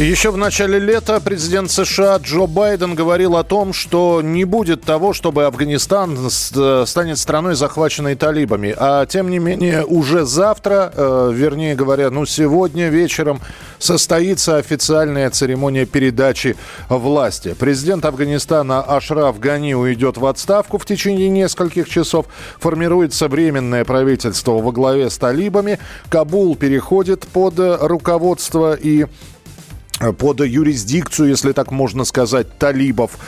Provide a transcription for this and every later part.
Еще в начале лета президент США Джо Байден говорил о том, что не будет того, чтобы Афганистан э, станет страной, захваченной талибами. А тем не менее, уже завтра, э, вернее говоря, ну сегодня вечером состоится официальная церемония передачи власти. Президент Афганистана Ашраф Гани уйдет в отставку в течение нескольких часов. Формируется временное правительство во главе с талибами. Кабул переходит под руководство и под юрисдикцию, если так можно сказать, талибов.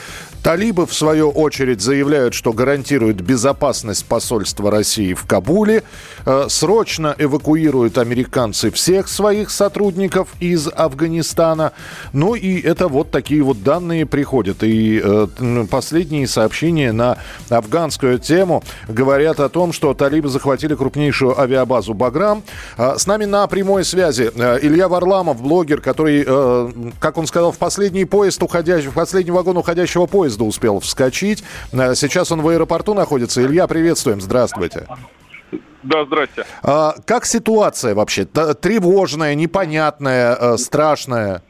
Талибы, в свою очередь, заявляют, что гарантируют безопасность посольства России в Кабуле, э, срочно эвакуируют американцы всех своих сотрудников из Афганистана. Ну и это вот такие вот данные приходят. И э, последние сообщения на афганскую тему говорят о том, что талибы захватили крупнейшую авиабазу «Баграм». Э, с нами на прямой связи Илья Варламов, блогер, который, как он сказал, в последний поезд уходящий, в последний вагон уходящего поезда поезда успел вскочить. Э, сейчас он в аэропорту находится. Илья, приветствуем. Здравствуйте. Да, здрасте. А, как ситуация вообще? Тревожная, непонятная, э, страшная?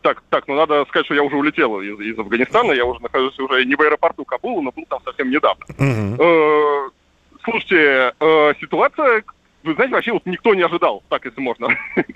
Так, так, ну надо сказать, что я уже улетел из, из Афганистана, я уже нахожусь уже не в аэропорту Кабула, но был там совсем недавно. Угу. Э, слушайте, э, ситуация, вы знаете, вообще вот никто не ожидал, так если можно.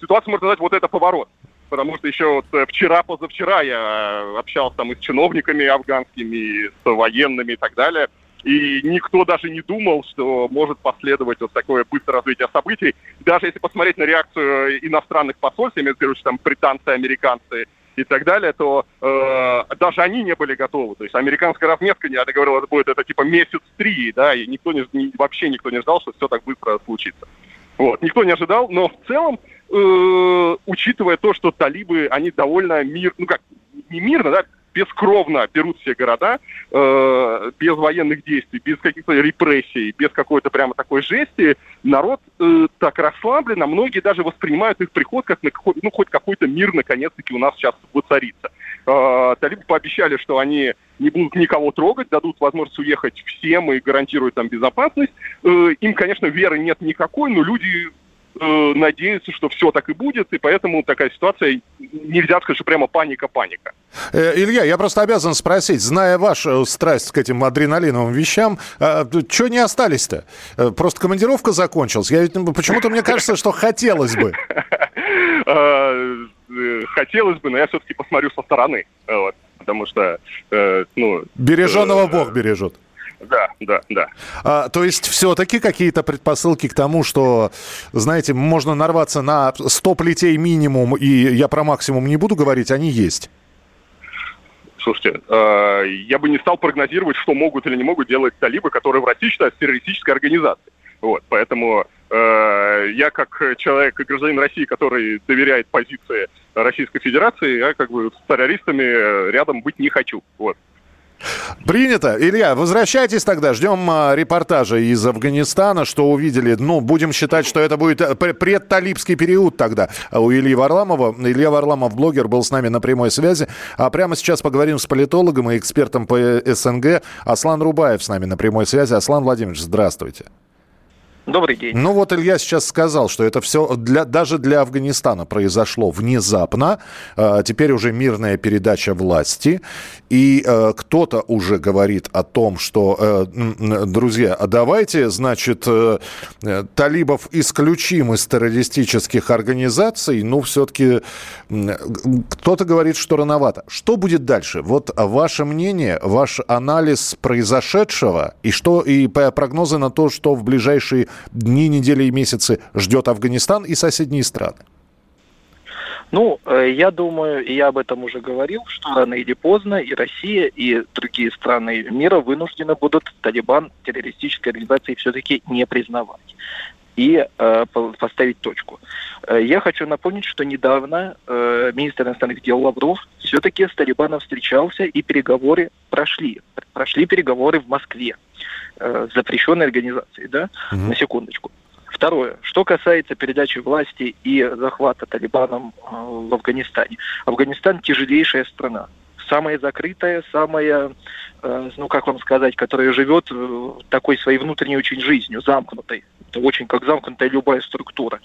Ситуация, можно назвать, вот это поворот потому что еще вот э, вчера-позавчера я э, общался там и с чиновниками афганскими, и с военными и так далее, и никто даже не думал, что может последовать вот такое быстрое развитие событий. Даже если посмотреть на реакцию иностранных посольств, я имею в виду, что там британцы, американцы и так далее, то э, даже они не были готовы. То есть американская разметка, я говорил, это будет это типа месяц три, да, и никто не, вообще никто не ждал, что все так быстро случится. Вот, никто не ожидал, но в целом э, учитывая то, что талибы, они довольно мир, ну как, не мирно, да, бескровно берут все города, э, без военных действий, без каких-то репрессий, без какой-то прямо такой жести, народ э, так расслаблен, а многие даже воспринимают их приход как на, ну, хоть какой-то мир наконец-таки у нас сейчас воцарится. Э, талибы пообещали, что они не будут никого трогать, дадут возможность уехать всем и гарантируют там безопасность. Э, им, конечно, веры нет никакой, но люди э, надеются, что все так и будет, и поэтому такая ситуация, нельзя сказать, что прямо паника-паника. Э, Илья, я просто обязан спросить, зная вашу страсть к этим адреналиновым вещам, э, что не остались-то? Э, просто командировка закончилась. Я ведь ну, почему-то мне кажется, что хотелось бы. Э, хотелось бы, но я все-таки посмотрю со стороны. Вот, потому что, э, ну... Береженого Бог бережет. Да, да, да. А, то есть все-таки какие-то предпосылки к тому, что, знаете, можно нарваться на 100 плетей минимум, и я про максимум не буду говорить, они есть? Слушайте, э, я бы не стал прогнозировать, что могут или не могут делать талибы, которые в России считают террористической организацией. Вот, поэтому э, я как человек и гражданин России, который доверяет позиции Российской Федерации, я как бы с террористами рядом быть не хочу. Вот. Принято. Илья, возвращайтесь тогда. Ждем а, репортажа из Афганистана, что увидели. Ну, будем считать, что это будет э, предталибский период тогда у Ильи Варламова. Илья Варламов, блогер, был с нами на прямой связи. А прямо сейчас поговорим с политологом и экспертом по СНГ. Аслан Рубаев с нами на прямой связи. Аслан Владимирович, здравствуйте. Добрый день. Ну вот Илья сейчас сказал, что это все для, даже для Афганистана произошло внезапно. Э, теперь уже мирная передача власти. И э, кто-то уже говорит о том, что, э, друзья, а давайте, значит, э, э, талибов исключим из террористических организаций. Ну, все-таки э, кто-то говорит, что рановато. Что будет дальше? Вот ваше мнение, ваш анализ произошедшего и что и прогнозы на то, что в ближайшие дни, недели и месяцы ждет Афганистан и соседние страны? Ну, э, я думаю, и я об этом уже говорил, что рано или поздно и Россия, и другие страны мира вынуждены будут Талибан террористической организацией все-таки не признавать и э, поставить точку. Э, я хочу напомнить, что недавно э, министр иностранных дел Лавров все-таки с Талибаном встречался и переговоры прошли. Прошли переговоры в Москве э, запрещенной организации, да, угу. на секундочку. Второе. Что касается передачи власти и захвата Талибаном э, в Афганистане. Афганистан тяжелейшая страна самая закрытая, самая, э, ну как вам сказать, которая живет э, такой своей внутренней очень жизнью, замкнутой. Очень как замкнутая любая структура.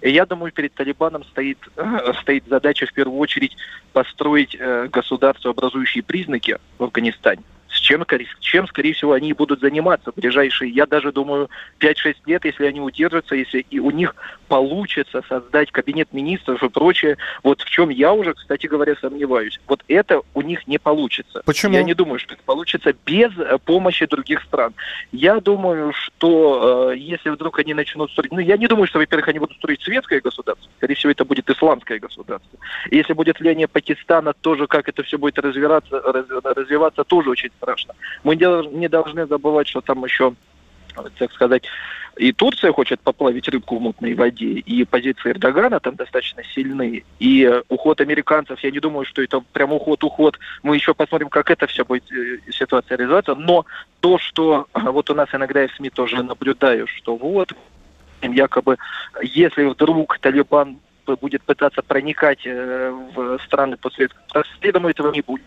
И я думаю, перед Талибаном стоит, э, стоит задача в первую очередь построить государство, образующие признаки в Афганистане чем, чем, скорее всего, они будут заниматься в ближайшие, я даже думаю, 5-6 лет, если они удержатся, если и у них получится создать кабинет министров и прочее, вот в чем я уже, кстати говоря, сомневаюсь. Вот это у них не получится. Почему? Я не думаю, что это получится без э, помощи других стран. Я думаю, что э, если вдруг они начнут строить... Ну, я не думаю, что, во-первых, они будут строить светское государство. Скорее всего, это будет исламское государство. Если будет влияние Пакистана, тоже как это все будет развиваться, развиваться тоже очень страшно страшно. Мы не должны забывать, что там еще так сказать, и Турция хочет поплавить рыбку в мутной воде, и позиции Эрдогана там достаточно сильные, и уход американцев, я не думаю, что это прям уход-уход, мы еще посмотрим, как это все будет э, ситуация реализоваться, но то, что вот у нас иногда я в СМИ тоже наблюдаю, что вот якобы, если вдруг Талибан будет пытаться проникать э, в страны после расследования, этого не будет.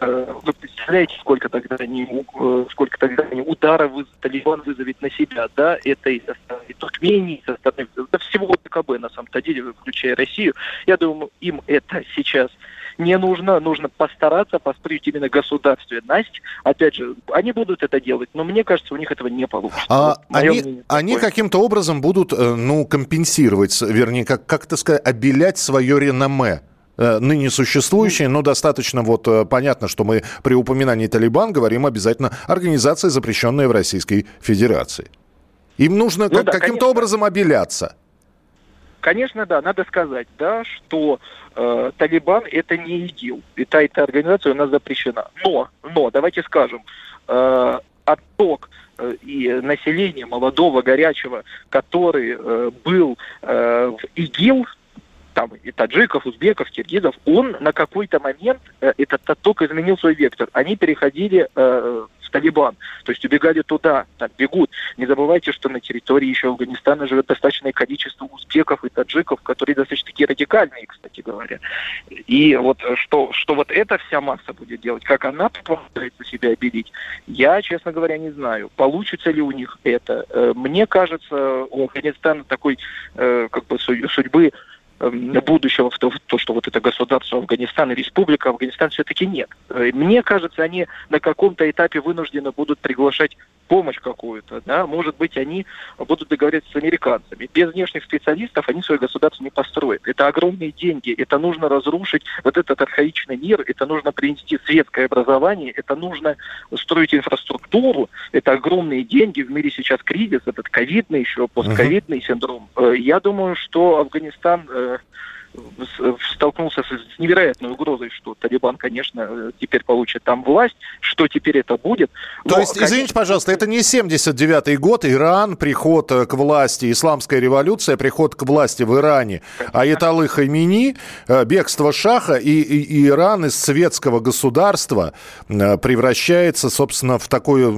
Э, вы представляете, сколько тогда они, э, сколько тогда они удара вы, Талибан вызовет на себя, да, это и со стороны Туркмении, со стороны да, всего КБ, на самом-то деле, включая Россию. Я думаю, им это сейчас не нужно, нужно постараться построить именно государственность. Опять же, они будут это делать, но мне кажется, у них этого не получится. А вот они они каким-то образом будут, э, ну, компенсировать, вернее, как, как то сказать, обелять свое реноме э, ныне существующие, но достаточно вот э, понятно, что мы при упоминании Талибан говорим обязательно организация, запрещенная в Российской Федерации. Им нужно ну, да, каким-то образом обеляться. Конечно, да, надо сказать, да, что э, Талибан это не ИГИЛ, и та, эта организация у нас запрещена. Но, но, давайте скажем, э, отток э, и населения молодого, горячего, который э, был э, в ИГИЛ, там и таджиков, узбеков, киргизов, он на какой-то момент, э, этот отток изменил свой вектор. Они переходили э, Талибан. То есть убегали туда, там бегут. Не забывайте, что на территории еще Афганистана живет достаточное количество узбеков и таджиков, которые достаточно такие радикальные, кстати говоря. И вот что, что вот эта вся масса будет делать, как она попытается себя обелить, я, честно говоря, не знаю. Получится ли у них это? Э, мне кажется, у Афганистана такой э, как бы судьбы будущего в то, то, что вот это государство Афганистан и республика Афганистан все-таки нет. Э, мне кажется, они на каком-то этапе вынуждены будут приглашать помощь какую-то, да, может быть, они будут договариваться с американцами. Без внешних специалистов они свое государство не построят. Это огромные деньги, это нужно разрушить вот этот архаичный мир, это нужно принести светское образование, это нужно строить инфраструктуру, это огромные деньги, в мире сейчас кризис, этот ковидный еще, постковидный uh-huh. синдром. Э, я думаю, что Афганистан э, столкнулся с невероятной угрозой, что Талибан, конечно, теперь получит там власть, что теперь это будет. То Но, есть, конечно... извините, пожалуйста, это не 79-й год, Иран, приход э, к власти, исламская революция, приход к власти в Иране, а Аятоллы Хамини, э, бегство Шаха и, и, Иран из светского государства э, превращается, собственно, в такую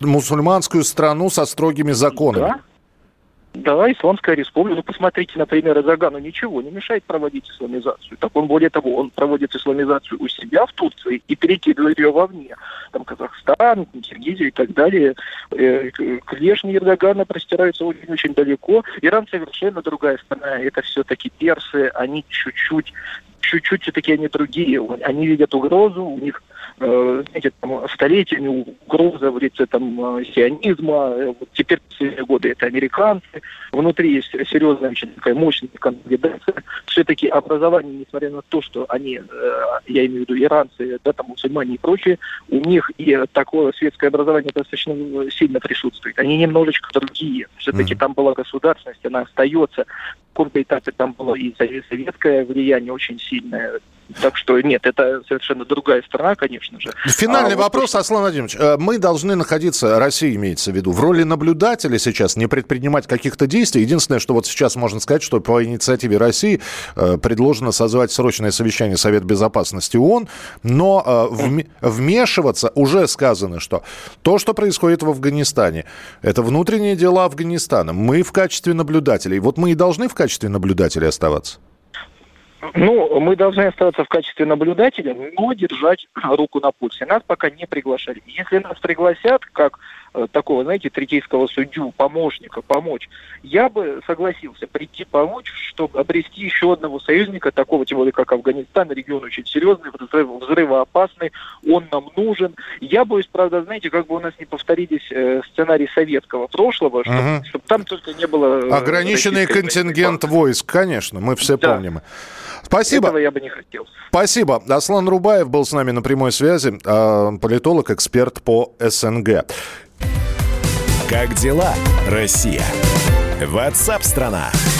мусульманскую страну со строгими законами. Да? Да, Исламская республика. Ну, посмотрите, например, Эрдогану ничего не мешает проводить исламизацию. Так он, более того, он проводит исламизацию у себя в Турции и перекидывает ее вовне. Там Казахстан, Киргизия и так далее. Э, клешни Эрдогана простираются очень-очень далеко. Иран совершенно другая страна. Это все-таки персы. Они чуть-чуть чуть-чуть все-таки они другие. Они видят угрозу, у них знаете, там, столетиями угроза в лице там, э, сионизма. Э, вот теперь последние годы это американцы. Внутри есть серьезная, очень такая мощная консолидация. Все-таки образование, несмотря на то, что они, я имею в виду иранцы, да, там мусульмане и прочие, у них и такое светское образование достаточно сильно присутствует. Они немножечко другие. Все-таки mm-hmm. там была государственность, она остается. В каком-то этапе там было и советское влияние очень сильное Так что нет, это совершенно другая страна, конечно же. Финальный а вопрос, вот... Аслан Владимирович. Э, мы должны находиться, Россия имеется в виду, в роли наблюдателя сейчас, не предпринимать каких-то действий. Единственное, что вот сейчас можно сказать, что по инициативе России э, предложено созвать срочное совещание Совет Безопасности ООН, но э, вмешиваться, уже сказано, что то, что происходит в Афганистане, это внутренние дела Афганистана. Мы в качестве наблюдателей, вот мы и должны в качестве наблюдателей оставаться. Ну, мы должны оставаться в качестве наблюдателя, но держать руку на пульсе. Нас пока не приглашали. Если нас пригласят, как э, такого, знаете, третейского судью, помощника, помочь, я бы согласился прийти помочь, чтобы обрести еще одного союзника, такого, тем более, как Афганистан, регион очень серьезный, взрыв, взрывоопасный, он нам нужен. Я боюсь, правда, знаете, как бы у нас не повторились э, сценарий советского прошлого, чтобы, угу. чтобы там только не было... Э, Ограниченный контингент войск, конечно, мы все да. помним. Спасибо. Этого я бы не хотел. Спасибо. Аслан Рубаев был с нами на прямой связи, а, политолог, эксперт по СНГ. Как дела, Россия? Ватсап-страна! страна